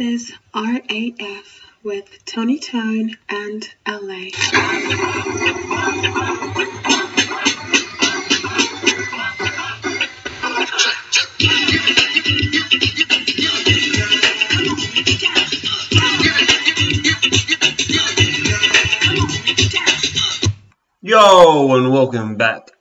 is RAF with Tony Tone and LA. Yo, and welcome back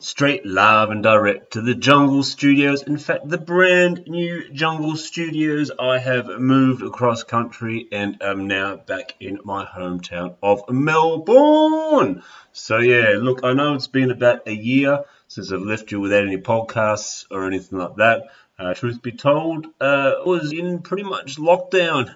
straight live and direct to the Jungle Studios. In fact, the brand new Jungle Studios. I have moved across country and am now back in my hometown of Melbourne. So, yeah, look, I know it's been about a year since I've left you without any podcasts or anything like that. Uh, truth be told, uh, I was in pretty much lockdown.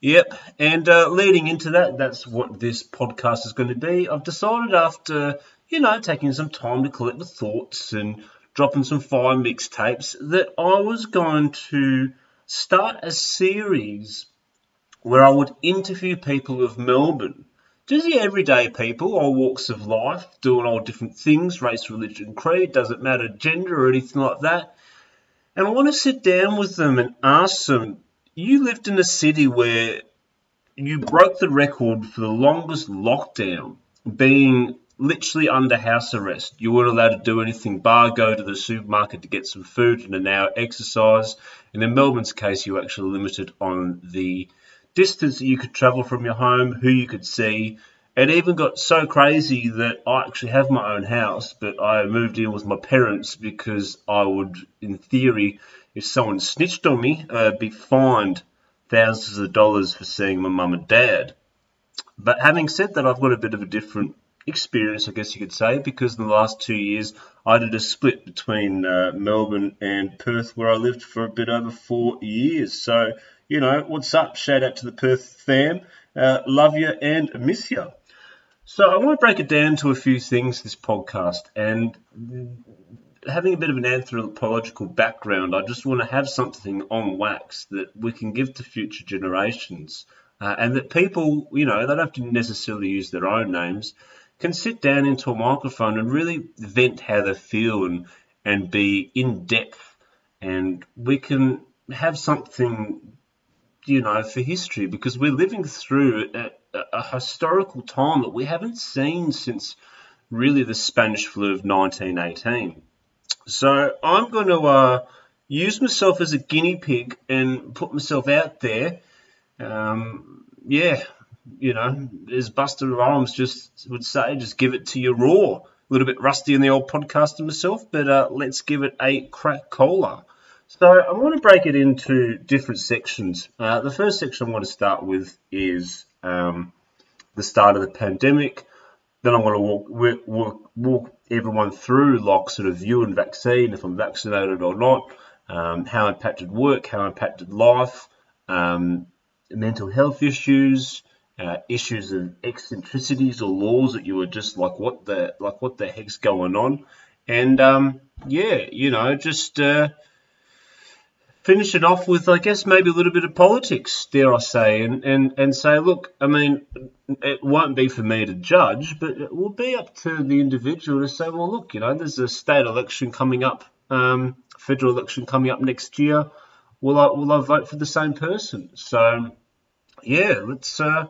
Yep, and uh, leading into that, that's what this podcast is going to be. I've decided after you know, taking some time to collect the thoughts and dropping some fire mixtapes, that I was going to start a series where I would interview people of Melbourne. Just the everyday people, all walks of life, doing all different things, race, religion, creed, doesn't matter, gender or anything like that. And I want to sit down with them and ask them, you lived in a city where you broke the record for the longest lockdown, being literally under house arrest. You weren't allowed to do anything bar go to the supermarket to get some food and an hour exercise. And in Melbourne's case, you were actually limited on the distance that you could travel from your home, who you could see. It even got so crazy that I actually have my own house, but I moved in with my parents because I would, in theory, if someone snitched on me, uh, be fined thousands of dollars for seeing my mum and dad. But having said that, I've got a bit of a different experience, I guess you could say, because in the last two years I did a split between uh, Melbourne and Perth, where I lived for a bit over four years. So, you know, what's up? Shout out to the Perth fam. Uh, love you and miss you. So, I want to break it down to a few things this podcast, and having a bit of an anthropological background, I just want to have something on wax that we can give to future generations. Uh, and that people, you know, they don't have to necessarily use their own names, can sit down into a microphone and really vent how they feel and and be in depth. And we can have something you know for history because we're living through a, a historical time that we haven't seen since really the Spanish flu of 1918 so I'm going to uh, use myself as a guinea pig and put myself out there. Um, yeah you know, as Busta Rhymes just would say, just give it to you raw. A little bit rusty in the old podcaster myself, but uh, let's give it a crack cola. So I want to break it into different sections. Uh, the first section I want to start with is um, the start of the pandemic. Then I want to walk, walk, walk everyone through like sort of view and vaccine, if I'm vaccinated or not, um, how impacted work, how impacted life, um, mental health issues, uh, issues of eccentricities or laws that you were just like, what the like, what the heck's going on? And um, yeah, you know, just uh, finish it off with, I guess, maybe a little bit of politics, dare I say, and and and say, look, I mean, it won't be for me to judge, but it will be up to the individual to say, well, look, you know, there's a state election coming up, um, federal election coming up next year. Will I will I vote for the same person? So yeah, let's uh,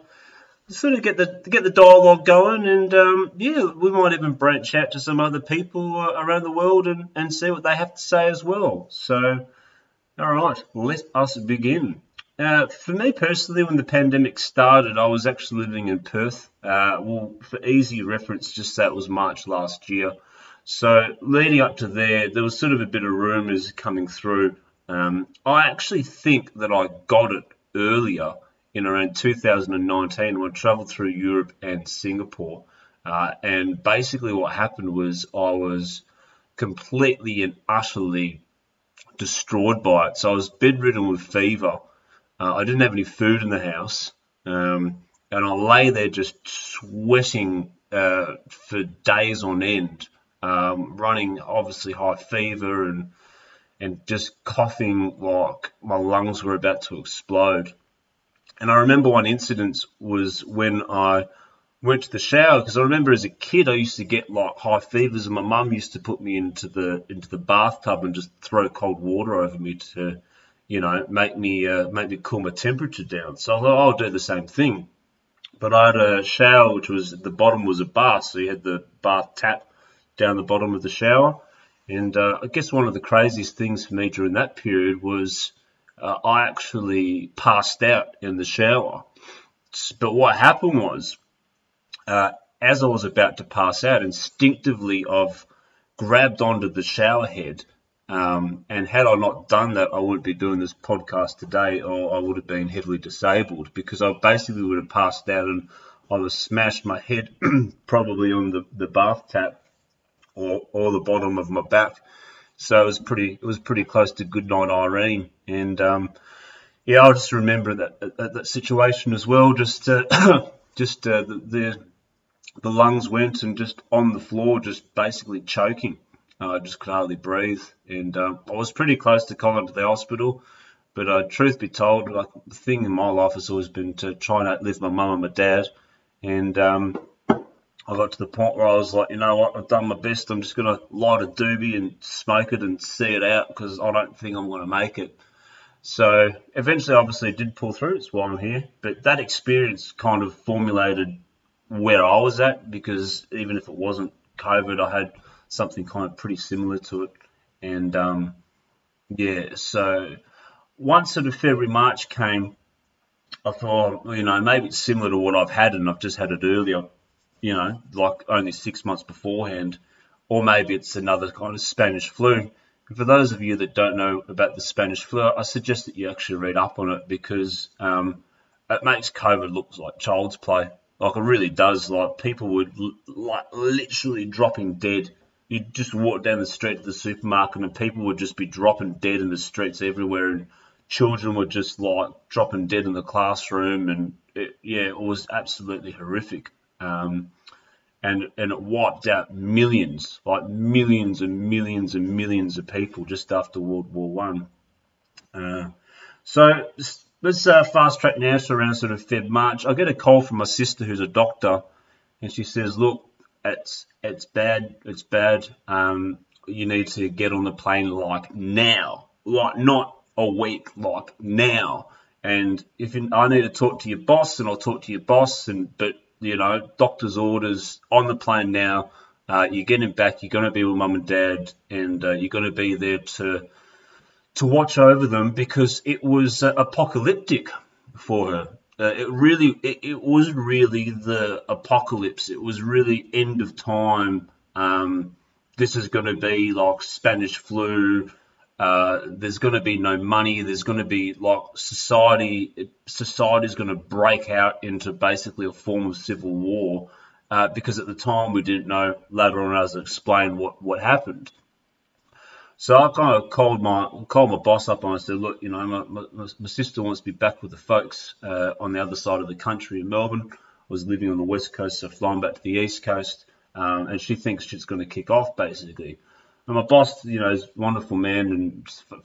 sort of get the get the dialogue going, and um, yeah, we might even branch out to some other people uh, around the world and, and see what they have to say as well. So, all right, let us begin. Uh, for me personally, when the pandemic started, I was actually living in Perth. Uh, well, for easy reference, just it was March last year. So, leading up to there, there was sort of a bit of rumours coming through. Um, I actually think that I got it earlier in around 2019 when I traveled through Europe and Singapore. Uh, and basically, what happened was I was completely and utterly destroyed by it. So I was bedridden with fever. Uh, I didn't have any food in the house. Um, and I lay there just sweating uh, for days on end, um, running obviously high fever and and just coughing like my lungs were about to explode. And I remember one incident was when I went to the shower because I remember as a kid I used to get like high fevers and my mum used to put me into the into the bathtub and just throw cold water over me to you know, make me uh, make me cool my temperature down. So I thought I'll do the same thing. But I had a shower which was the bottom was a bath, so you had the bath tap down the bottom of the shower. And uh, I guess one of the craziest things for me during that period was uh, I actually passed out in the shower. But what happened was, uh, as I was about to pass out, instinctively I've grabbed onto the shower head. Um, and had I not done that, I wouldn't be doing this podcast today, or I would have been heavily disabled because I basically would have passed out and I would have smashed my head probably on the, the bath tap or, or the bottom of my back. So it was pretty it was pretty close to goodnight Irene. And um, yeah, I just remember that that, that situation as well. Just uh, just uh, the, the the lungs went and just on the floor, just basically choking. I just could hardly breathe, and um, I was pretty close to calling to the hospital. But uh, truth be told, like the thing in my life has always been to try and outlive my mum and my dad, and um, I got to the point where I was like, you know what, I've done my best. I'm just gonna light a doobie and smoke it and see it out because I don't think I'm gonna make it. So eventually, obviously, did pull through. It's why I'm here. But that experience kind of formulated where I was at because even if it wasn't COVID, I had something kind of pretty similar to it. And um, yeah, so once sort of February, March came, I thought, you know, maybe it's similar to what I've had and I've just had it earlier you know, like only six months beforehand, or maybe it's another kind of Spanish flu. And for those of you that don't know about the Spanish flu, I suggest that you actually read up on it because um, it makes COVID look like child's play. Like it really does. Like people would like literally dropping dead. You just walk down the street to the supermarket and people would just be dropping dead in the streets everywhere, and children were just like dropping dead in the classroom, and it, yeah, it was absolutely horrific. Um, and, and it wiped out millions, like millions and millions and millions of people just after World War One. Uh, so let's uh, fast track now to around sort of Feb March. I get a call from my sister who's a doctor, and she says, "Look, it's it's bad, it's bad. Um, you need to get on the plane like now, like not a week, like now." And if you, I need to talk to your boss, and I'll talk to your boss, and but you know, doctor's orders on the plane now. Uh, you're getting back. You're going to be with mum and dad, and uh, you're going to be there to to watch over them because it was uh, apocalyptic for her. Uh, it really, it, it, was really the apocalypse. It was really end of time. Um, this is going to be like Spanish flu. Uh, there's going to be no money. There's going to be like society. Society is going to break out into basically a form of civil war uh, because at the time we didn't know. Later on, as I explained what what happened. So I kind of called my called my boss up and I said, look, you know, my, my, my sister wants to be back with the folks uh, on the other side of the country in Melbourne. I was living on the west coast, so flying back to the east coast, um, and she thinks she's going to kick off basically. And my boss, you know, is a wonderful man and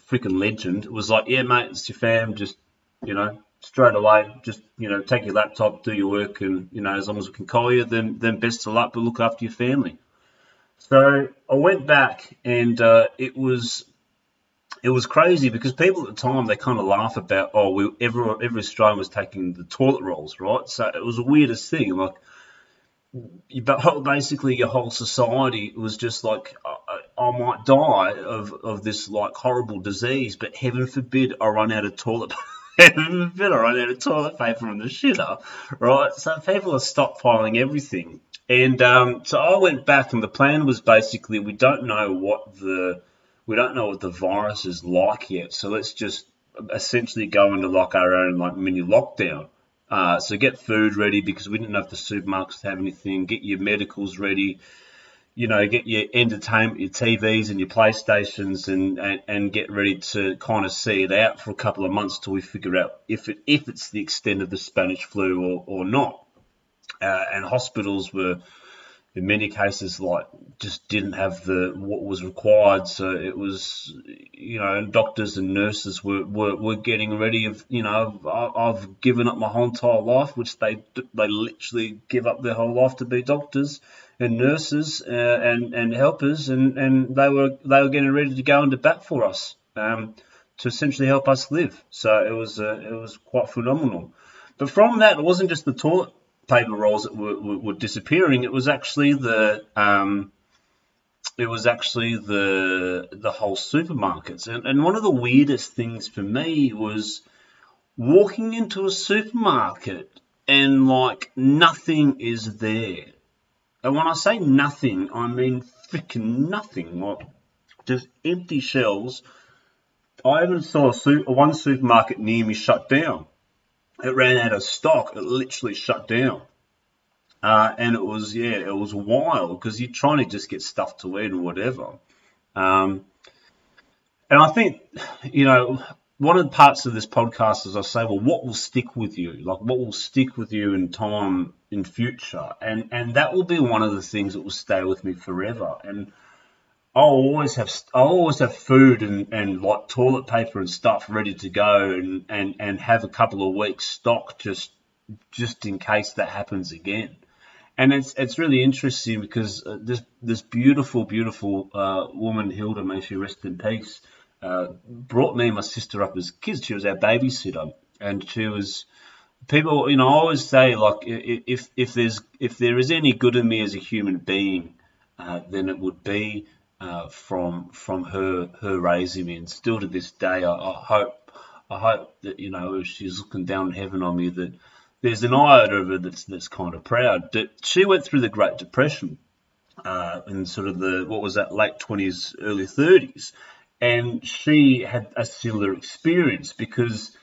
freaking legend, was like, yeah, mate, it's your fam. Just, you know, straight away, just, you know, take your laptop, do your work. And, you know, as long as we can call you, then, then best of luck, but look after your family. So I went back and uh, it was it was crazy because people at the time they kind of laugh about oh we every every Australian was taking the toilet rolls right so it was the weirdest thing like but basically your whole society was just like I, might die of, of this like horrible disease, but heaven forbid I run out of toilet. heaven forbid I run out of toilet paper on the shitter, right? So people are stockpiling everything, and um, so I went back, and the plan was basically we don't know what the we don't know what the virus is like yet, so let's just essentially go into like our own like mini lockdown. Uh, so get food ready because we didn't know if the supermarkets have anything. Get your medicals ready. You know, get your entertainment, your TVs and your PlayStations, and, and, and get ready to kind of see it out for a couple of months till we figure out if it if it's the extent of the Spanish flu or, or not. Uh, and hospitals were in many cases like just didn't have the what was required so it was you know doctors and nurses were, were, were getting ready of you know I've given up my whole entire life which they they literally give up their whole life to be doctors and nurses uh, and and helpers and and they were they were getting ready to go into bat for us um, to essentially help us live. So it was uh, it was quite phenomenal. But from that, it wasn't just the toilet paper rolls that were, were, were disappearing. It was actually the um, it was actually the the whole supermarkets. And, and one of the weirdest things for me was walking into a supermarket and like nothing is there. And when I say nothing, I mean freaking nothing. Like just empty shelves. I even saw a super, one supermarket near me shut down. It ran out of stock. It literally shut down. Uh, and it was, yeah, it was wild because you're trying to just get stuff to eat or whatever. Um, and I think, you know, one of the parts of this podcast is I say, well, what will stick with you? Like, what will stick with you in time in future? And and that will be one of the things that will stay with me forever. And I'll always have I'll always have food and, and like toilet paper and stuff ready to go and, and, and have a couple of weeks stock just just in case that happens again. And it's it's really interesting because uh, this this beautiful beautiful uh, woman Hilda, may she rest in peace, uh, brought me and my sister up as kids. She was our babysitter, and she was people. You know, I always say like if if there's if there is any good in me as a human being, uh, then it would be uh, from from her her raising me, and still to this day, I, I, hope I hope that you know she's looking down in heaven on me that there's an iota of her that's that's kind of proud. That she went through the Great Depression uh, in sort of the what was that late twenties, early thirties, and she had a similar experience because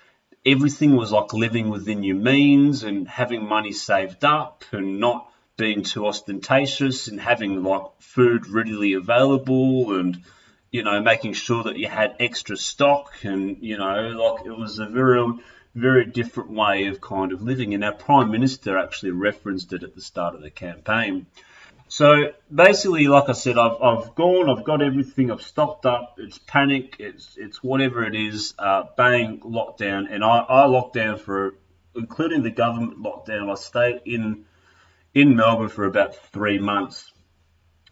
everything was like living within your means and having money saved up and not being too ostentatious and having like food readily available and you know making sure that you had extra stock and you know like it was a very very different way of kind of living. And our prime minister actually referenced it at the start of the campaign. So basically like i said i've, I've gone i've got everything i've stocked up it's panic it's it's whatever it is uh, bang lockdown. And i i locked down for including the government lockdown i stayed in in Melbourne for about three months,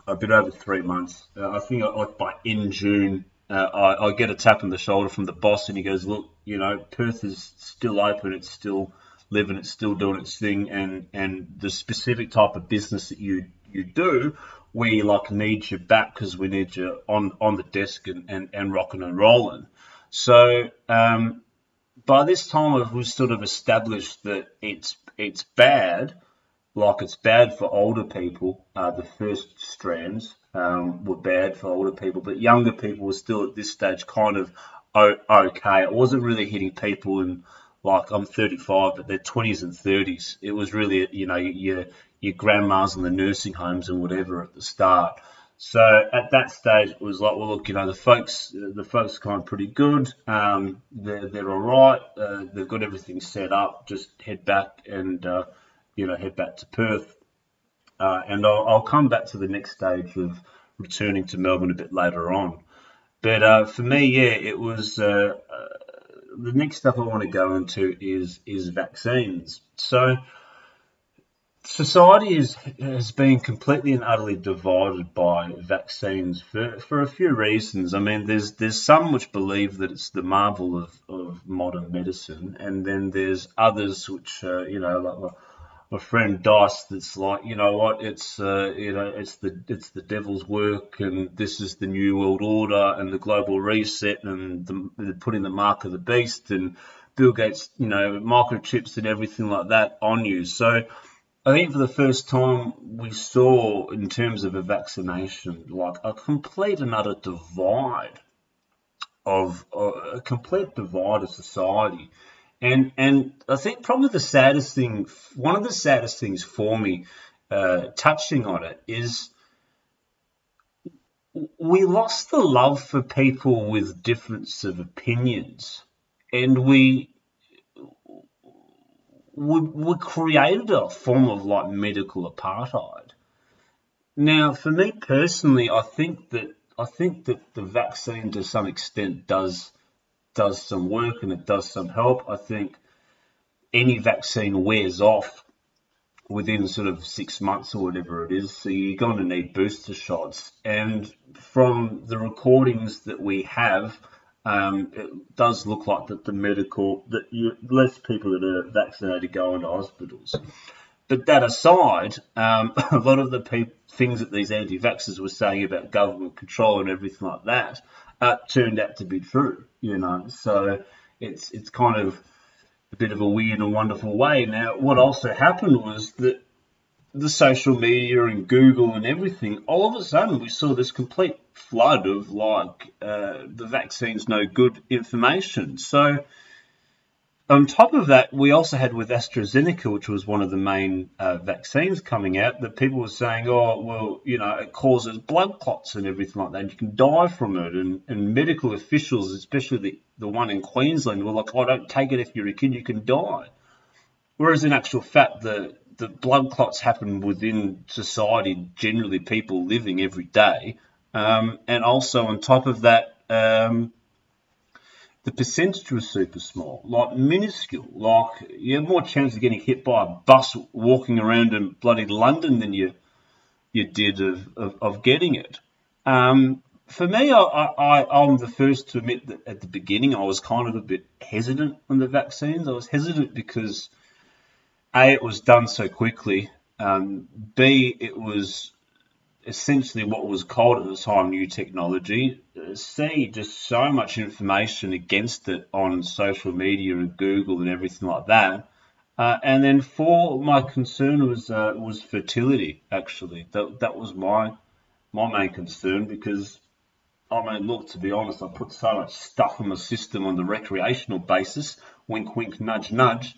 a bit over three months. Uh, I think like by in June, uh, I, I, get a tap on the shoulder from the boss, and he goes, "Look, you know, Perth is still open. It's still living. It's still doing its thing, and and the specific type of business that you you do." We like need you back because we need you on, on the desk and, and, and rocking and rolling. So um, by this time, it was sort of established that it's it's bad, like it's bad for older people. Uh, the first strands um, were bad for older people, but younger people were still at this stage kind of okay. It wasn't really hitting people in like I'm 35, but they're 20s and 30s. It was really you know your your grandmas in the nursing homes and whatever at the start. So at that stage, it was like, well, look, you know, the folks, the folks are kind of pretty good. Um, they're they're all right. Uh, they've got everything set up. Just head back and uh, you know, head back to Perth. Uh, and I'll, I'll, come back to the next stage of returning to Melbourne a bit later on. But uh, for me, yeah, it was uh, uh the next stuff I want to go into is is vaccines. So society is, has been completely and utterly divided by vaccines for, for a few reasons. I mean, there's there's some which believe that it's the marvel of, of modern medicine, and then there's others which, uh, you know, like my friend Dice that's like, you know what, it's uh, you know, it's the it's the devil's work, and this is the new world order and the global reset, and the, the putting the mark of the beast, and Bill Gates, you know, microchips and everything like that on you. So I think for the first time we saw, in terms of a vaccination, like a complete and utter divide of uh, a complete divide of society and and I think probably the saddest thing, one of the saddest things for me, uh, touching on it, is we lost the love for people with difference of opinions, and we we, we created a form of like medical apartheid. Now, for me personally, I think that I think that the vaccine to some extent does does some work and it does some help. I think any vaccine wears off within sort of six months or whatever it is. So you're going to need booster shots. And from the recordings that we have, um, it does look like that the medical that you less people that are vaccinated go into hospitals. But that aside, um, a lot of the pe- things that these anti-vaxxers were saying about government control and everything like that uh, turned out to be true. You know, so it's it's kind of a bit of a weird and wonderful way. Now, what also happened was that the social media and Google and everything, all of a sudden we saw this complete flood of like uh, the vaccine's no good information. So on top of that, we also had with AstraZeneca, which was one of the main uh, vaccines coming out, that people were saying, oh, well, you know, it causes blood clots and everything like that, and you can die from it. And, and medical officials, especially the, the one in Queensland, were like, oh, don't take it if you're a kid, you can die. Whereas in actual fact, the, the blood clots happen within society, generally people living every day. Um, and also on top of that, um, the percentage was super small, like minuscule. Like you have more chance of getting hit by a bus walking around in bloody London than you you did of, of, of getting it. Um, for me, I, I, I'm the first to admit that at the beginning I was kind of a bit hesitant on the vaccines. I was hesitant because A, it was done so quickly. Um, B, it was essentially what was called at the time new technology. see just so much information against it on social media and Google and everything like that. Uh, and then four, my concern was uh, was fertility. Actually, that that was my my main concern because I mean, look, to be honest, I put so much stuff in my system on the recreational basis. Wink, wink, nudge, nudge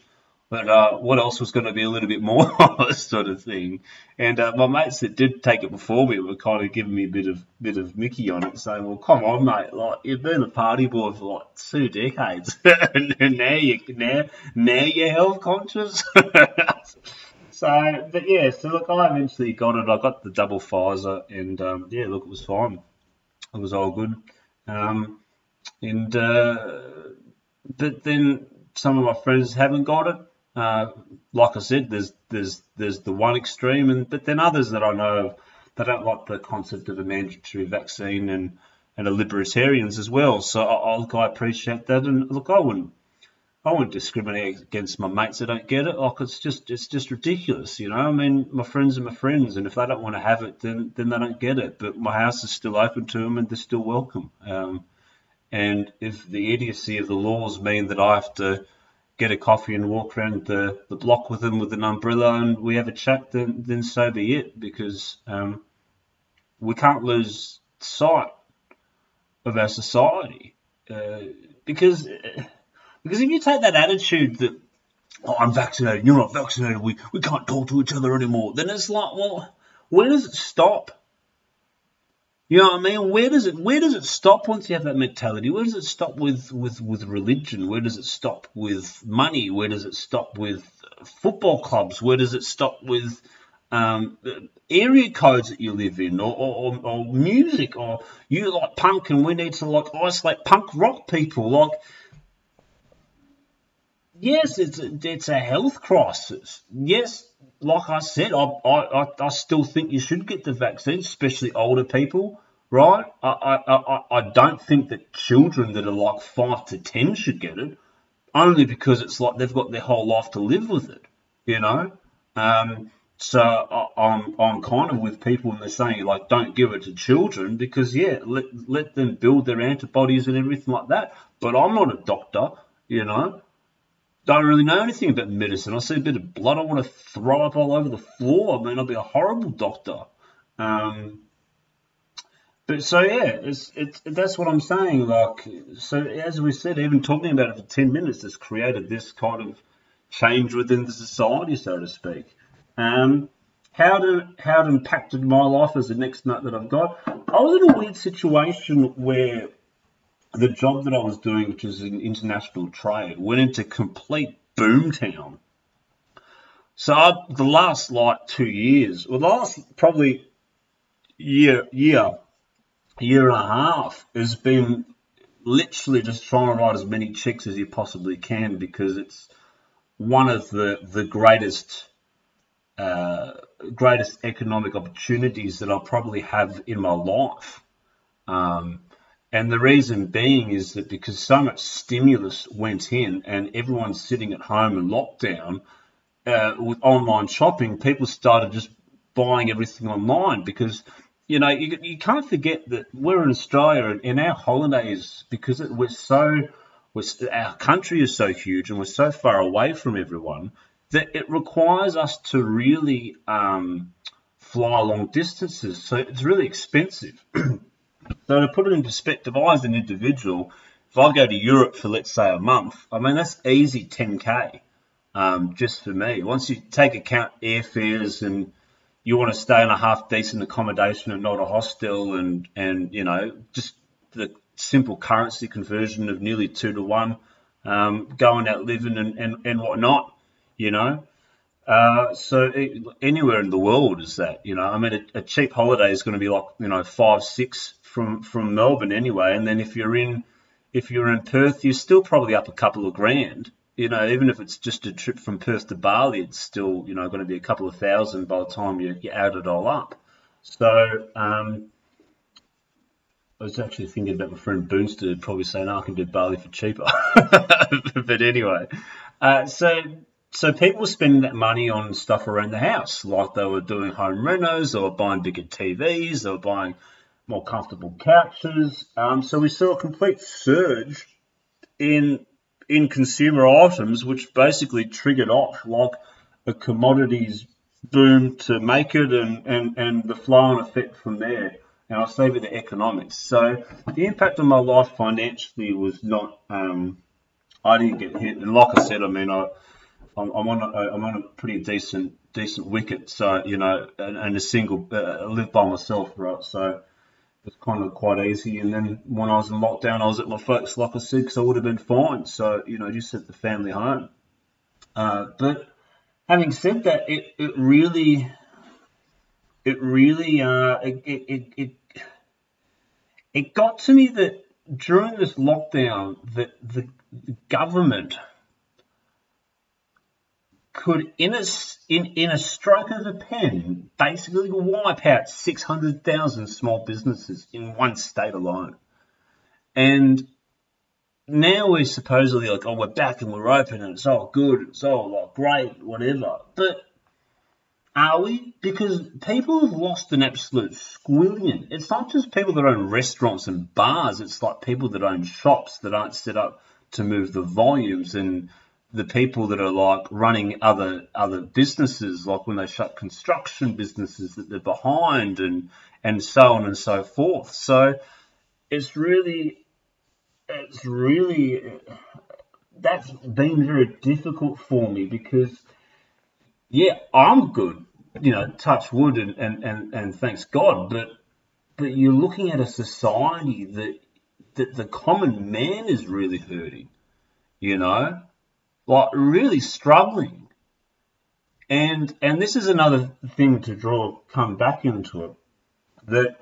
but uh, what else was going to be a little bit more sort of thing? And uh, my mates that did take it before me were kind of giving me a bit of bit of Mickey on it, saying, "Well, come on, mate, like you've been a party boy for like two decades, and now you now now you're health conscious." so, but yeah, so look, I eventually got it. I got the double Pfizer, and um, yeah, look, it was fine. It was all good. Um, and uh, but then some of my friends haven't got it uh, like I said, there's there's there's the one extreme, and but then others that I know of, they don't like the concept of a mandatory vaccine, and and are libertarians as well. So I, I, I appreciate that, and look, I wouldn't I wouldn't discriminate against my mates that don't get it. Like it's just it's just ridiculous, you know. I mean, my friends are my friends, and if they don't want to have it, then then they don't get it. But my house is still open to them, and they're still welcome. Um, and if the idiocy of the laws mean that I have to get a coffee and walk around the, the block with them with an umbrella and we have a chat, then, then so be it because um, we can't lose sight of our society. Uh, because, because if you take that attitude that, oh, I'm vaccinated, you're not vaccinated, we, we can't talk to each other anymore, then it's like, well, where does it stop? You know what I mean? Where does it where does it stop once you have that mentality? Where does it stop with, with, with religion? Where does it stop with money? Where does it stop with football clubs? Where does it stop with um, area codes that you live in, or, or, or, music, or you like punk and we need to like isolate punk rock people? Like, yes, it's a, it's a health crisis. Yes, like I said, I, I, I still think you should get the vaccine, especially older people, right? I, I, I, I don't think that children that are like five to ten should get it, only because it's like they've got their whole life to live with it, you know. Um, so I, I'm I'm kind of with people when they're saying like don't give it to children because yeah, let let them build their antibodies and everything like that. But I'm not a doctor, you know don't really know anything about medicine. I see a bit of blood, I want to throw up all over the floor. I mean, I'll be a horrible doctor. Um, but so yeah, it's, it's that's what I'm saying. Like so, as we said, even talking about it for ten minutes has created this kind of change within the society, so to speak. Um, how to how it impacted my life as the next note that I've got. I was in a weird situation where the job that I was doing, which was in international trade, went into complete boomtown. So I, the last like two years, or the last probably year, year, year and a half, has been literally just trying to write as many checks as you possibly can because it's one of the the greatest uh, greatest economic opportunities that I'll probably have in my life. Um, And the reason being is that because so much stimulus went in and everyone's sitting at home in lockdown uh, with online shopping, people started just buying everything online because you know you, you can't forget that we're in Australia and in our holidays because it, we're so our country is so huge and we're so far away from everyone that it requires us to really um, fly long distances. So it's really expensive. So to put it in perspective, I as an individual, if I go to Europe for let's say a month, I mean that's easy 10k um, just for me. Once you take account airfares and you want to stay in a half decent accommodation and not a hostel, and and you know just the simple currency conversion of nearly two to one, um, going out living and, and, and whatnot, you know. Uh, so it, anywhere in the world is that, you know, I mean, a, a cheap holiday is going to be like, you know, five, six, from from Melbourne anyway. And then if you're in if you're in Perth, you're still probably up a couple of grand. You know, even if it's just a trip from Perth to Bali, it's still you know going to be a couple of thousand by the time you, you add it all up. So um, I was actually thinking about my friend Boonster probably saying oh, I can do Bali for cheaper. but anyway, uh, so so people were spending that money on stuff around the house, like they were doing home renos, they were buying bigger TVs, they were buying more comfortable couches. Um, so we saw a complete surge in in consumer items, which basically triggered off like a commodities boom to make it, and and and the flow and effect from there. And I'll save you the economics. So the impact on my life financially was not. Um, I didn't get hit, and like I said, I mean, I, I'm, I'm on a, I'm on a pretty decent decent wicket. So you know, and, and a single uh, live by myself, right? So was kind of quite easy. And then when I was in lockdown, I was at my folks, like I said, because I would have been fine. So, you know, just at the family home. Uh, but having said that, it, it really, it really, uh, it, it, it, it got to me that during this lockdown, that the government could, in a, in, in a stroke of a pen, basically wipe out 600,000 small businesses in one state alone. And now we're supposedly like, oh, we're back and we're open and it's all good, it's all like great, whatever. But are we? Because people have lost an absolute squillion. It's not just people that own restaurants and bars, it's like people that own shops that aren't set up to move the volumes and the people that are like running other other businesses, like when they shut construction businesses that they're behind and and so on and so forth. So it's really it's really that's been very difficult for me because yeah, I'm good, you know, touch wood and, and, and, and thanks God, but but you're looking at a society that that the common man is really hurting, you know like really struggling. And and this is another thing to draw come back into it that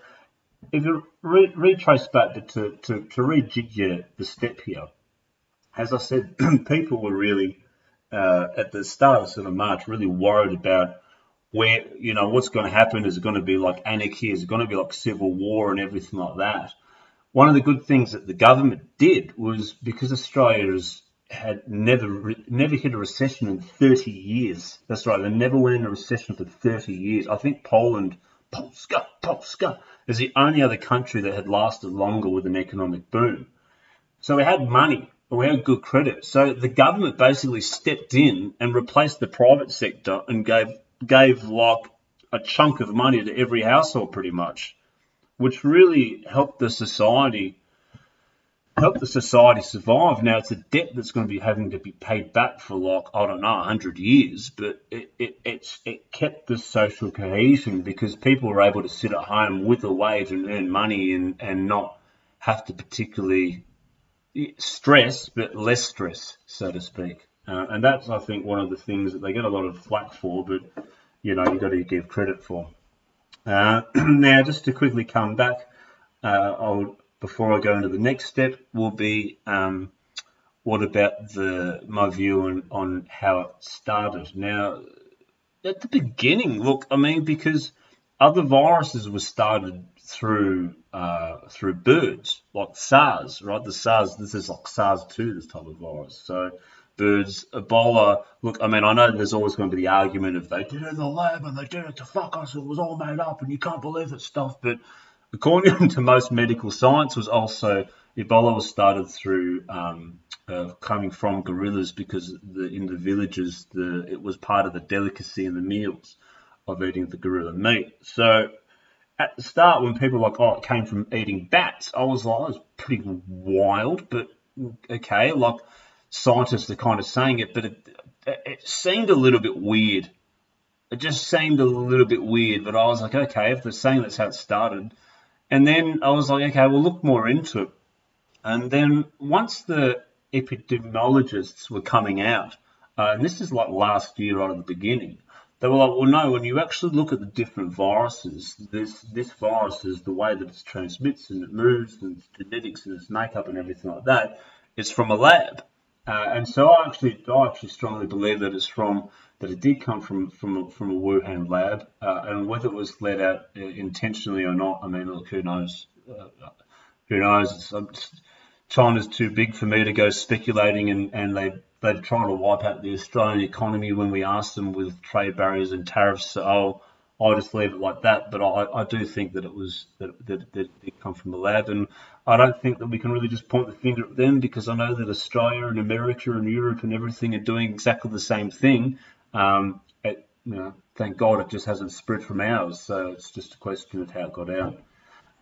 if you re- retrace back to, to, to rejig the step here, as I said, people were really uh, at the start of sort of March really worried about where you know what's going to happen. Is it going to be like anarchy? Is it going to be like civil war and everything like that? One of the good things that the government did was because Australia is had never never hit a recession in 30 years. That's right, they never went in a recession for 30 years. I think Poland, Polska, Polska, is the only other country that had lasted longer with an economic boom. So we had money, we had good credit. So the government basically stepped in and replaced the private sector and gave gave like a chunk of money to every household pretty much, which really helped the society help the society survive. Now, it's a debt that's going to be having to be paid back for like, I don't know, 100 years, but it, it, it's, it kept the social cohesion because people were able to sit at home with a wage and earn money and, and not have to particularly stress, but less stress, so to speak. Uh, and that's, I think, one of the things that they get a lot of flack for, but, you know, you've got to give credit for. Uh, now, just to quickly come back, uh, I'll before I go into the next step will be um, what about the my view on, on how it started. Now, at the beginning, look, I mean, because other viruses were started through uh, through birds, like SARS, right? The SARS, this is like SARS two, this type of virus. So birds, Ebola. Look, I mean, I know there's always going to be the argument of they did it in the lab and they did it to fuck us. It was all made up, and you can't believe that stuff. But according to most medical science, was also Ebola was started through um, uh, coming from gorillas because the, in the villages, the it was part of the delicacy in the meals of eating the gorilla meat. So at the start, when people were like, oh, it came from eating bats, I was like, was pretty wild, but okay, like scientists are kind of saying it, but it, it seemed a little bit weird. It just seemed a little bit weird, but I was like, okay, if they're saying that's how it started. And then I was like, okay, we'll look more into it. And then once the epidemiologists were coming out, uh, and this is like last year right at the beginning, they were like, well, no, when you actually look at the different viruses, this this virus is the way that it transmits and it moves and its genetics and its makeup and everything like that. It's from a lab, uh, and so I actually I actually strongly believe that it's from that it did come from from from a Wuhan lab, uh, and whether it was let out uh, intentionally or not, I mean, look, who knows? Uh, who knows? Just, China's too big for me to go speculating, and, and they they're trying to wipe out the Australian economy when we ask them with trade barriers and tariffs. So I'll, I'll just leave it like that. But I, I do think that it was that, that, that it come from the lab, and I don't think that we can really just point the finger at them because I know that Australia and America and Europe and everything are doing exactly the same thing. Um, it, you know, thank God it just hasn't spread from ours. So it's just a question of how it got out.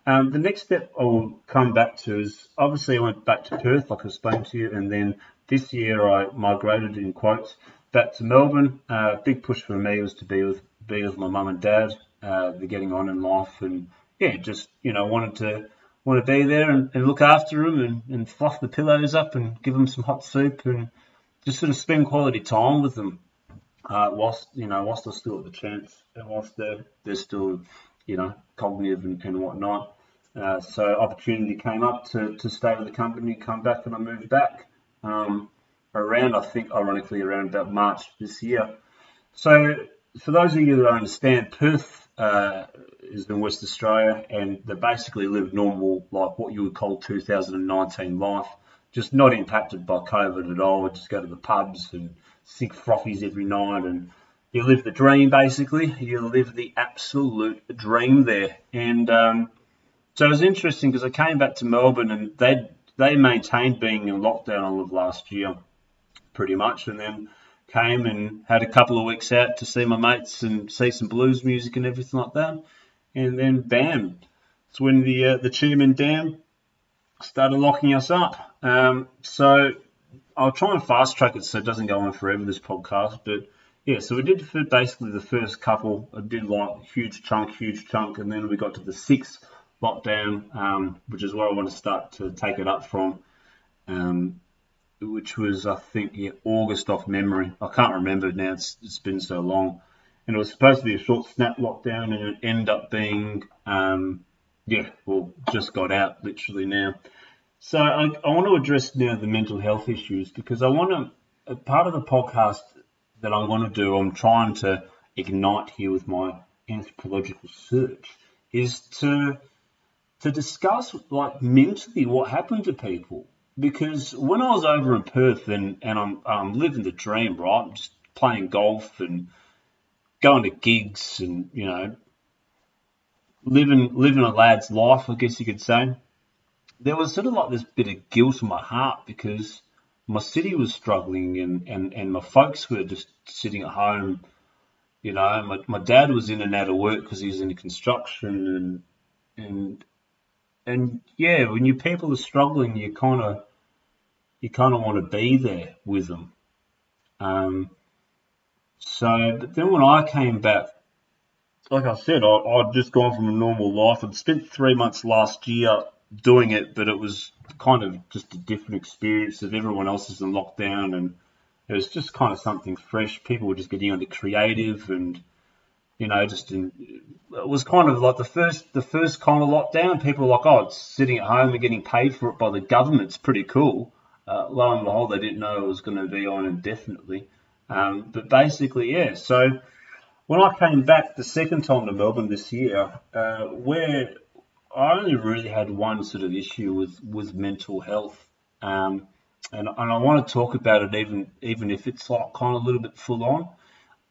Um, the next step I'll come back to is obviously I went back to Perth, like I explained to you, and then this year I migrated in quotes back to Melbourne. Uh, big push for me was to be with be with my mum and dad. Uh, they're getting on in life, and yeah, just you know wanted to want to be there and, and look after them and, and fluff the pillows up and give them some hot soup and just sort of spend quality time with them uh, whilst you know whilst they're still the chance and whilst they're still you know cognitive and, and whatnot. Uh, so opportunity came up to, to stay with the company, come back, and I moved back um, around, I think, ironically, around about March this year. So, for those of you that understand, Perth uh, is in West Australia and they basically live normal, like what you would call 2019 life, just not impacted by COVID at all. Just go to the pubs and sink frothies every night and you live the dream basically. You live the absolute dream there. And um, so it was interesting because I came back to Melbourne and they'd they maintained being in lockdown all of last year, pretty much, and then came and had a couple of weeks out to see my mates and see some blues music and everything like that. And then, bam, it's when the uh, the Chairman Dan started locking us up. Um, so I'll try and fast track it so it doesn't go on forever, this podcast. But yeah, so we did for basically the first couple. I did like huge chunk, huge chunk, and then we got to the sixth lockdown, um, which is where I want to start to take it up from, um, which was, I think, yeah, August off memory. I can't remember now, it's, it's been so long. And it was supposed to be a short snap lockdown, and it ended up being, um, yeah, well, just got out literally now. So I, I want to address now the mental health issues because I want to, part of the podcast that I'm going to do, I'm trying to ignite here with my anthropological search, is to to discuss like mentally what happened to people. Because when I was over in Perth and, and I'm, I'm living the dream, right? I'm just playing golf and going to gigs and, you know, living living a lad's life, I guess you could say. There was sort of like this bit of guilt in my heart because my city was struggling and, and, and my folks were just sitting at home. You know, my, my dad was in and out of work because he was in construction and and and yeah, when your people are struggling, you kind of you kind of want to be there with them. Um, so, but then when I came back, like I said, I, I'd just gone from a normal life. I'd spent three months last year doing it, but it was kind of just a different experience of everyone else is in lockdown, and it was just kind of something fresh. People were just getting into creative and you know, just in, it was kind of like the first the first kind of lockdown. People were like, oh, it's sitting at home and getting paid for it by the government. It's pretty cool. Uh, lo and behold, they didn't know it was going to be on indefinitely. Um, but basically, yeah. So when I came back the second time to Melbourne this year, uh, where I only really had one sort of issue with, with mental health. Um, and, and I want to talk about it even even if it's like kind of a little bit full on.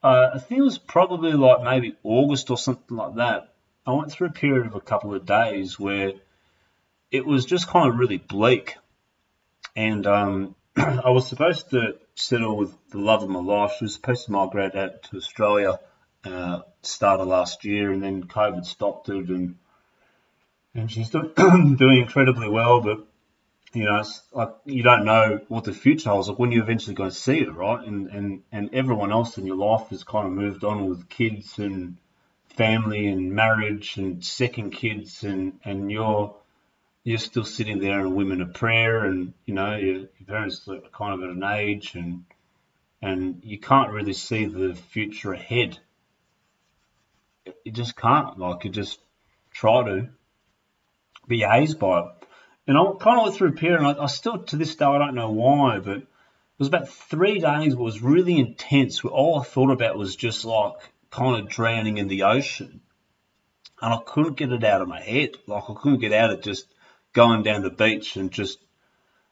Uh, I think it was probably like maybe August or something like that. I went through a period of a couple of days where it was just kind of really bleak. And um, I was supposed to settle with the love of my life. She was supposed to migrate out to Australia uh, start of last year, and then COVID stopped it, and and she's doing, doing incredibly well. But you know, like you don't know what the future holds. Like when you're eventually going to see it, right? And and and everyone else in your life has kind of moved on with kids and family and marriage and second kids, and and you're you're still sitting there in women of prayer, and you know your, your parents are kind of at an age, and and you can't really see the future ahead you just can't. Like you just try to be hazed by it. And I kind of went through a period, and I, I still to this day I don't know why, but it was about three days. It was really intense. Where all I thought about was just like kind of drowning in the ocean, and I couldn't get it out of my head. Like I couldn't get out of just going down the beach and just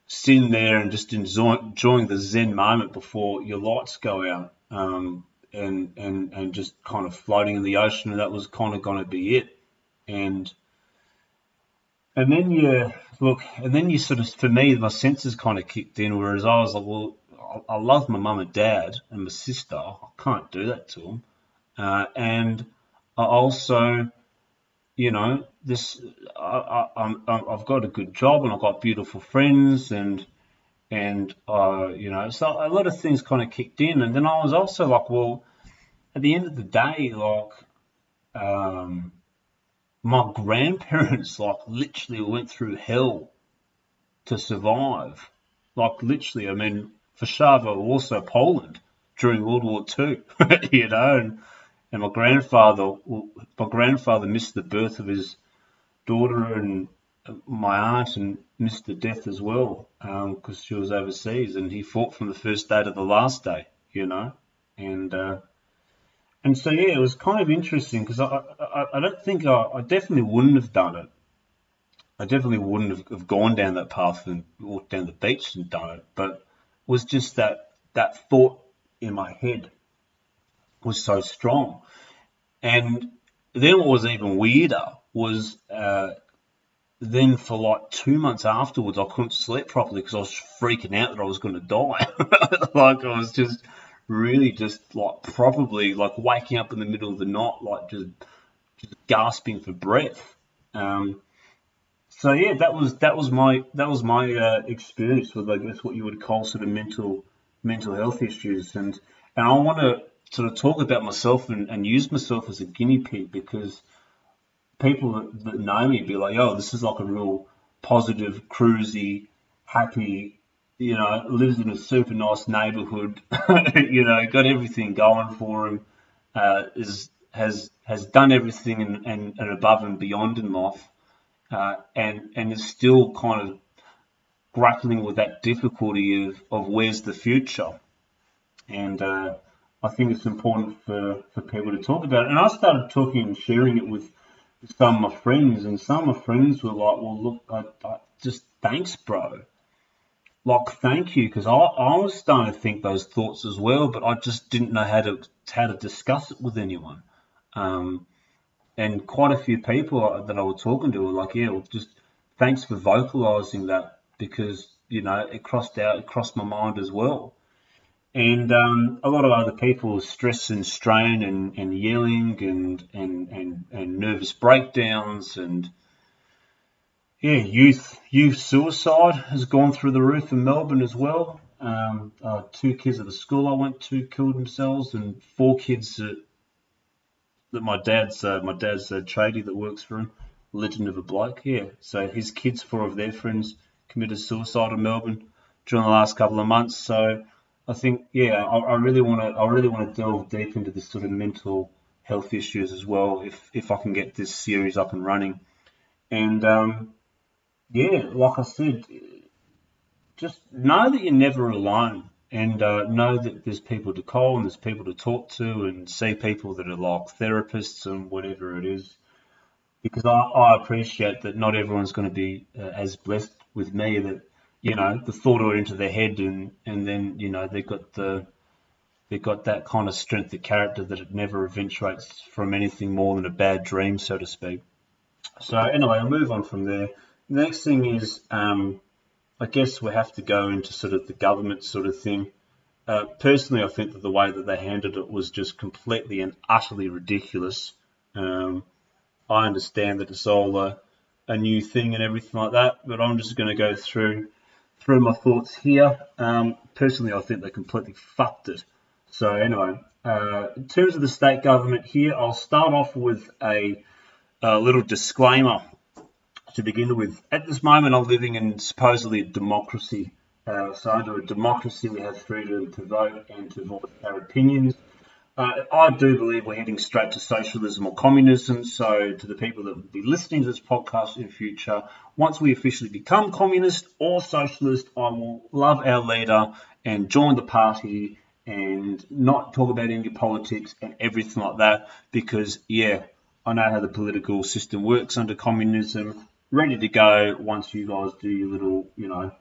sitting there and just enjoying the zen moment before your lights go out. Um, and and and just kind of floating in the ocean, and that was kind of going to be it. And and then you look, and then you sort of, for me, my senses kind of kicked in. Whereas I was like, well, I, love my mum and dad and my sister. I can't do that to them. Uh, and I also, you know, this I, I've got a good job and I've got beautiful friends and and uh, you know, so a lot of things kind of kicked in, and then I was also like, well, at the end of the day, like, um, my grandparents like literally went through hell to survive, like literally. I mean, Warszawa, also Poland during World War Two, you know, and and my grandfather, my grandfather missed the birth of his daughter and my aunt and missed the death as well because um, she was overseas, and he fought from the first day to the last day, you know, and uh, and so yeah, it was kind of interesting because I, I, I don't think I, I definitely wouldn't have done it. I definitely wouldn't have, have gone down that path and walked down the beach and done it, but it was just that that thought in my head was so strong, and then what was even weirder was uh, then for like two months afterwards, I couldn't sleep properly because I was freaking out that I was going to die. like I was just really just like probably like waking up in the middle of the night, like just just gasping for breath. Um, so yeah, that was that was my that was my uh, experience with I guess what you would call sort of mental mental health issues, and and I want to sort of talk about myself and, and use myself as a guinea pig because people that, that know me be like, oh, this is like a real positive, cruisy, happy, you know, lives in a super nice neighborhood, you know, got everything going for him, uh, is has has done everything and, and, and above and beyond in life, uh, and and is still kind of grappling with that difficulty of, of where's the future, and uh, I think it's important for, for people to talk about it. And I started talking and sharing it with some of my friends, and some of my friends were like, "Well, look, I, I just thanks, bro. Like, thank you, because I, I was starting to think those thoughts as well, but I just didn't know how to how to discuss it with anyone. Um, and quite a few people that I was talking to were like, "Yeah, well, just thanks for vocalizing that because you know it crossed out, it crossed my mind as well." and um, a lot of other people stress and strain and, and yelling and, and, and, and nervous breakdowns and yeah, youth youth suicide has gone through the roof in Melbourne as well. Um, uh, two kids at the school I went to killed themselves, and four kids that, that my dad's uh, my dad's a tradie that works for him, legend of a bloke. Yeah, so his kids, four of their friends, committed suicide in Melbourne during the last couple of months. So I think yeah, I, I really want to I really want to delve deep into this sort of mental health issues as well. If if I can get this series up and running, and um, yeah, like I said, just know that you're never alone. and uh, know that there's people to call and there's people to talk to and see people that are like therapists and whatever it is. Because I, I appreciate that not everyone's going to be uh, as blessed with me that you know the thought went into their head and and then you know they've got the they've got that kind of strength of character that it never eventuates from anything more than a bad dream, so to speak. So anyway, I'll move on from there. The next thing is um, I guess we have to go into sort of the government sort of thing. Uh, personally, I think that the way that they handled it was just completely and utterly ridiculous. Um, I understand that it's all a, a, new thing and everything like that, but I'm just going to go through through my thoughts here. Um, personally, I think they completely fucked it. So anyway, uh, in terms of the state government here, I'll start off with a, a little disclaimer to begin with. At this moment, I'm living in supposedly a democracy. Uh, so under a democracy, we have freedom to vote and to voice our opinions. Uh, I do believe we're heading straight to socialism or communism. So, to the people that will be listening to this podcast in future, once we officially become communist or socialist, I will love our leader and join the party and not talk about any politics and everything like that. Because, yeah, I know how the political system works under communism ready to go once you guys do your little, you know,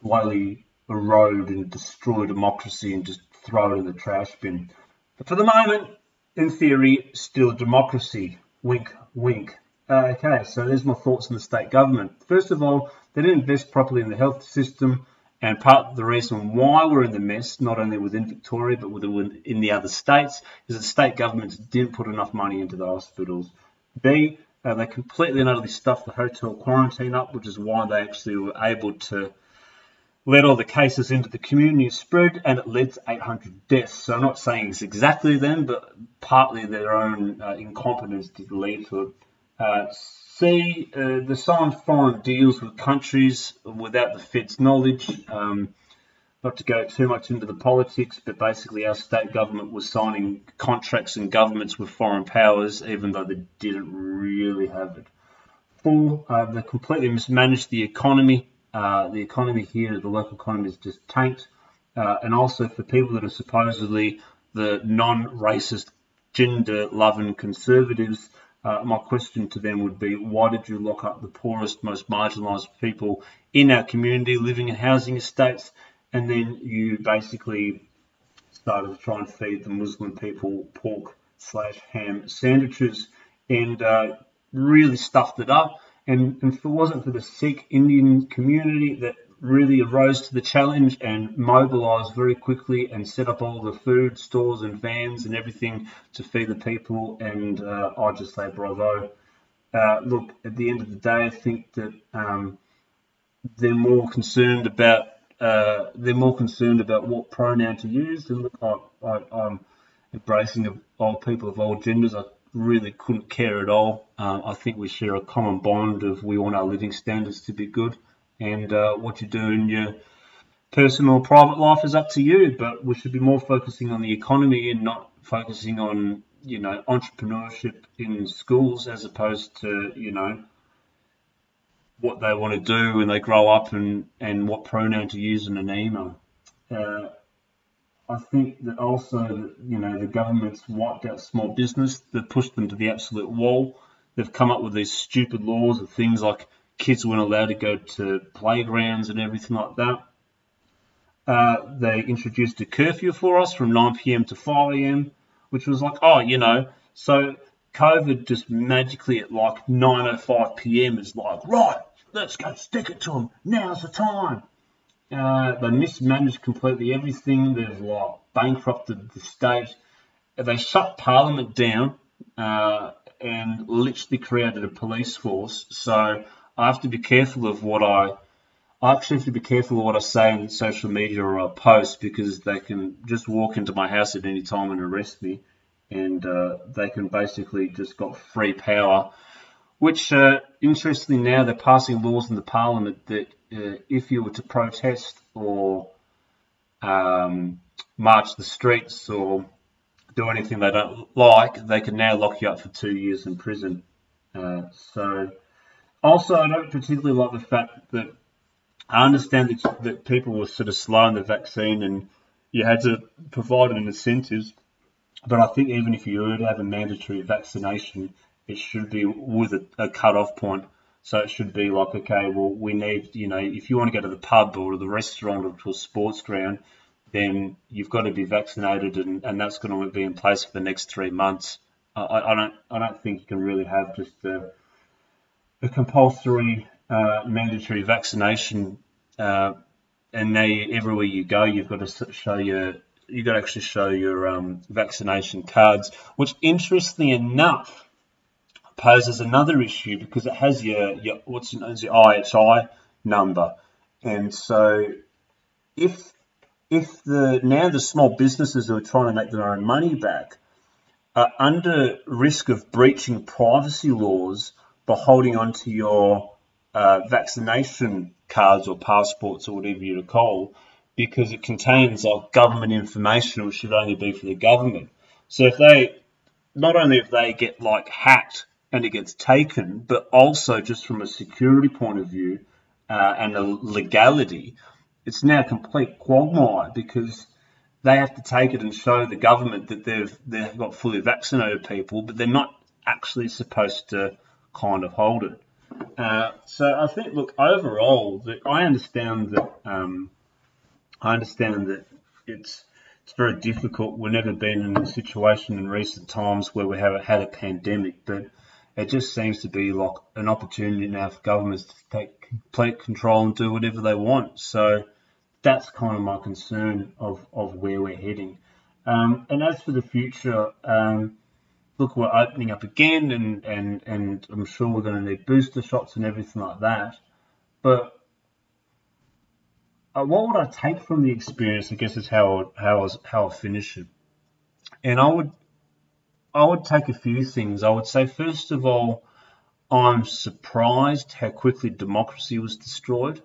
slowly erode and destroy democracy and just throw it in the trash bin. But for the moment, in theory, still democracy. Wink, wink. Uh, okay, so there's my thoughts on the state government. First of all, they didn't invest properly in the health system, and part of the reason why we're in the mess, not only within Victoria but within in the other states, is that state governments didn't put enough money into the hospitals. B, uh, they completely and utterly stuffed the hotel quarantine up, which is why they actually were able to let all the cases into the community spread, and it led to 800 deaths. So I'm not saying it's exactly them, but partly their own uh, incompetence did lead to it. Uh, C, uh, they signed foreign deals with countries without the Fed's knowledge. Um, not to go too much into the politics, but basically our state government was signing contracts and governments with foreign powers, even though they didn't really have it. Four, uh, they completely mismanaged the economy. Uh, the economy here, the local economy is just tanked. Uh, and also for people that are supposedly the non-racist, gender-loving conservatives, uh, my question to them would be, why did you lock up the poorest, most marginalised people in our community living in housing estates and then you basically started to try and feed the Muslim people pork slash ham sandwiches and uh, really stuffed it up. And, and if it wasn't for the Sikh Indian community that really arose to the challenge and mobilized very quickly and set up all the food stores and vans and everything to feed the people, and uh, I just say bravo. Uh, look, at the end of the day, I think that um, they're more concerned about uh, they're more concerned about what pronoun to use. And look, I, am embracing of all people of all genders. I really couldn't care at all. Uh, I think we share a common bond of we want our living standards to be good, and uh, what you do in your personal private life is up to you. But we should be more focusing on the economy and not focusing on you know entrepreneurship in schools as opposed to you know what they want to do when they grow up and, and what pronoun to use in an email. Uh, I think that also, you know, the government's wiped out small business. They've pushed them to the absolute wall. They've come up with these stupid laws of things like kids weren't allowed to go to playgrounds and everything like that. Uh, they introduced a curfew for us from 9 p.m. to 5 a.m., which was like, oh, you know, so COVID just magically at like 9:05 p.m. is like, right, let's go stick it to them. Now's the time. Uh, they mismanaged completely everything. They've like bankrupted the state. They shut Parliament down uh, and literally created a police force. So I have to be careful of what I. I actually have to be careful of what I say in social media or I post because they can just walk into my house at any time and arrest me, and uh, they can basically just got free power which uh, interestingly now they're passing laws in the parliament that uh, if you were to protest or um, march the streets or do anything they don't like, they can now lock you up for two years in prison. Uh, so, also, I don't particularly like the fact that I understand that, that people were sort of slow in the vaccine and you had to provide an incentives. But I think even if you were to have a mandatory vaccination, it should be with a, a cut-off point. So it should be like, okay, well, we need, you know, if you want to go to the pub or to the restaurant or to a sports ground, then you've got to be vaccinated, and, and that's going to be in place for the next three months. I, I don't, I don't think you can really have just a, a compulsory uh, mandatory vaccination, uh, and now everywhere you go, you've got to show your you've got to actually show your um, vaccination cards, which interestingly enough poses another issue because it has your, your what's known as your IHI number, and so if if the now the small businesses who are trying to make their own money back are under risk of breaching privacy laws by holding on to your uh, vaccination cards or passports or whatever you call, because it contains like government information which should only be for the government. So if they, not only if they get like hacked and it gets taken, but also just from a security point of view uh, and a legality, it's now a complete quagmire because they have to take it and show the government that they've they've got fully vaccinated people, but they're not actually supposed to kind of hold it. Uh, so I think, look, overall, that I understand that um, I understand that it's it's very difficult. We've never been in a situation in recent times where we have had a pandemic, but it just seems to be like an opportunity now for governments to take complete control and do whatever they want. So that's kind of my concern of, of where we're heading. Um, and as for the future, um, look, we're opening up again, and, and, and I'm sure we're going to need booster shots and everything like that. But uh, what would I take from the experience? I guess is how I, how I, how I finish it. And I would I would take a few things. I would say first of all, I'm surprised how quickly democracy was destroyed.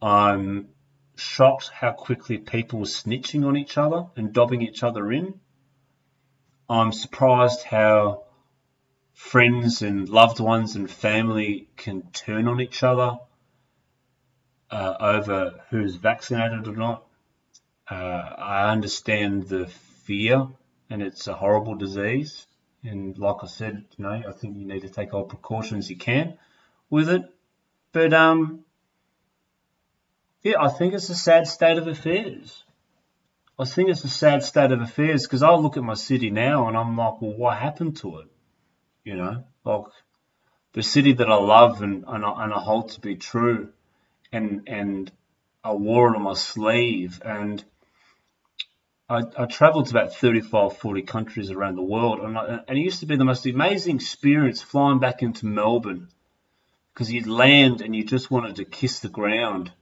I'm shocked how quickly people were snitching on each other and dobbing each other in. I'm surprised how friends and loved ones and family can turn on each other uh, over who's vaccinated or not. Uh, I understand the fear, and it's a horrible disease. And like I said, you know, I think you need to take all precautions you can with it. But um, yeah, I think it's a sad state of affairs. I think it's a sad state of affairs because I look at my city now and I'm like, well, what happened to it? You know, like the city that I love and, and, I, and I hold to be true, and and I wore it on my sleeve, and I, I traveled to about 35, 40 countries around the world, and, I, and it used to be the most amazing experience flying back into Melbourne because you'd land and you just wanted to kiss the ground.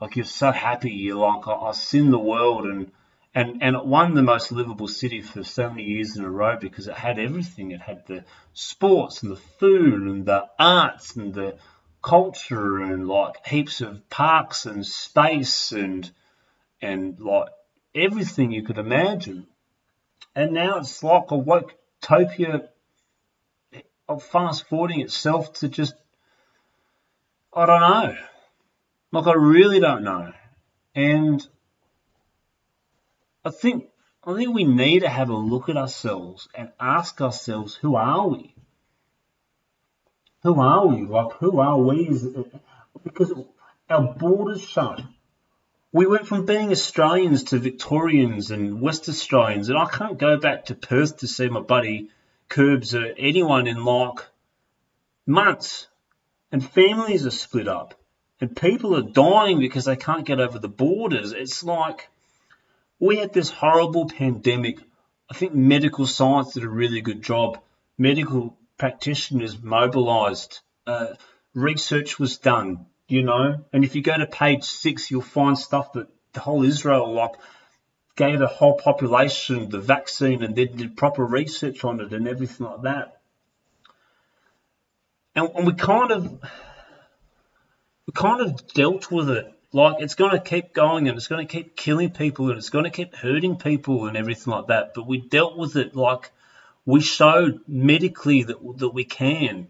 Like you're so happy, you're like, I, I've seen the world and and and it won the most livable city for so many years in a row because it had everything. It had the sports and the food and the arts and the culture and like heaps of parks and space and and like everything you could imagine. And now it's like a woketopia of fast forwarding itself to just I don't know. Like I really don't know. And I think I think we need to have a look at ourselves and ask ourselves, who are we? Who are we? Like, who are we? Because our borders shut. We went from being Australians to Victorians and West Australians, and I can't go back to Perth to see my buddy Curbs or anyone in like months. And families are split up, and people are dying because they can't get over the borders. It's like we had this horrible pandemic. I think medical science did a really good job. Medical practitioners mobilized. Uh, research was done, you know. And if you go to page six, you'll find stuff that the whole Israel like gave the whole population the vaccine and then did proper research on it and everything like that. And, and we kind of we kind of dealt with it like it's going to keep going and it's going to keep killing people and it's going to keep hurting people and everything like that. But we dealt with it like we showed medically that that we can.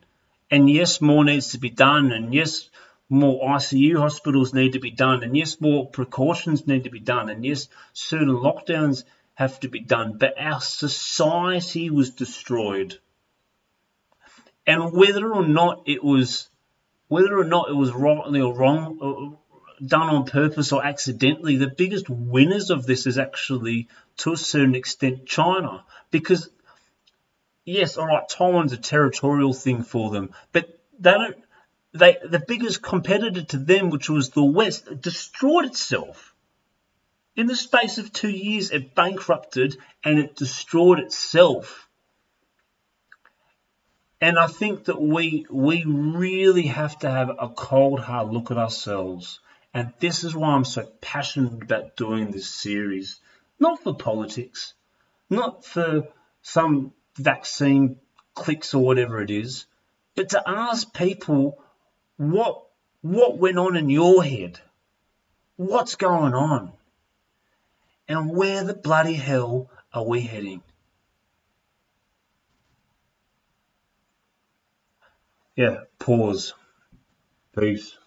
And yes, more needs to be done. And yes, more ICU hospitals need to be done, and yes, more precautions need to be done, and yes, certain lockdowns have to be done, but our society was destroyed. And whether or not it was whether or not it was rightly or wrong, uh, done on purpose or accidentally, the biggest winners of this is actually, to a certain extent, China. Because, yes, all right, Taiwan's a territorial thing for them, but they don't. They the biggest competitor to them, which was the West, destroyed itself. In the space of two years, it bankrupted and it destroyed itself. And I think that we we really have to have a cold hard look at ourselves. And this is why I'm so passionate about doing this series. Not for politics, not for some vaccine clicks or whatever it is, but to ask people what what went on in your head? What's going on? And where the bloody hell are we heading? yeah, pause. Peace.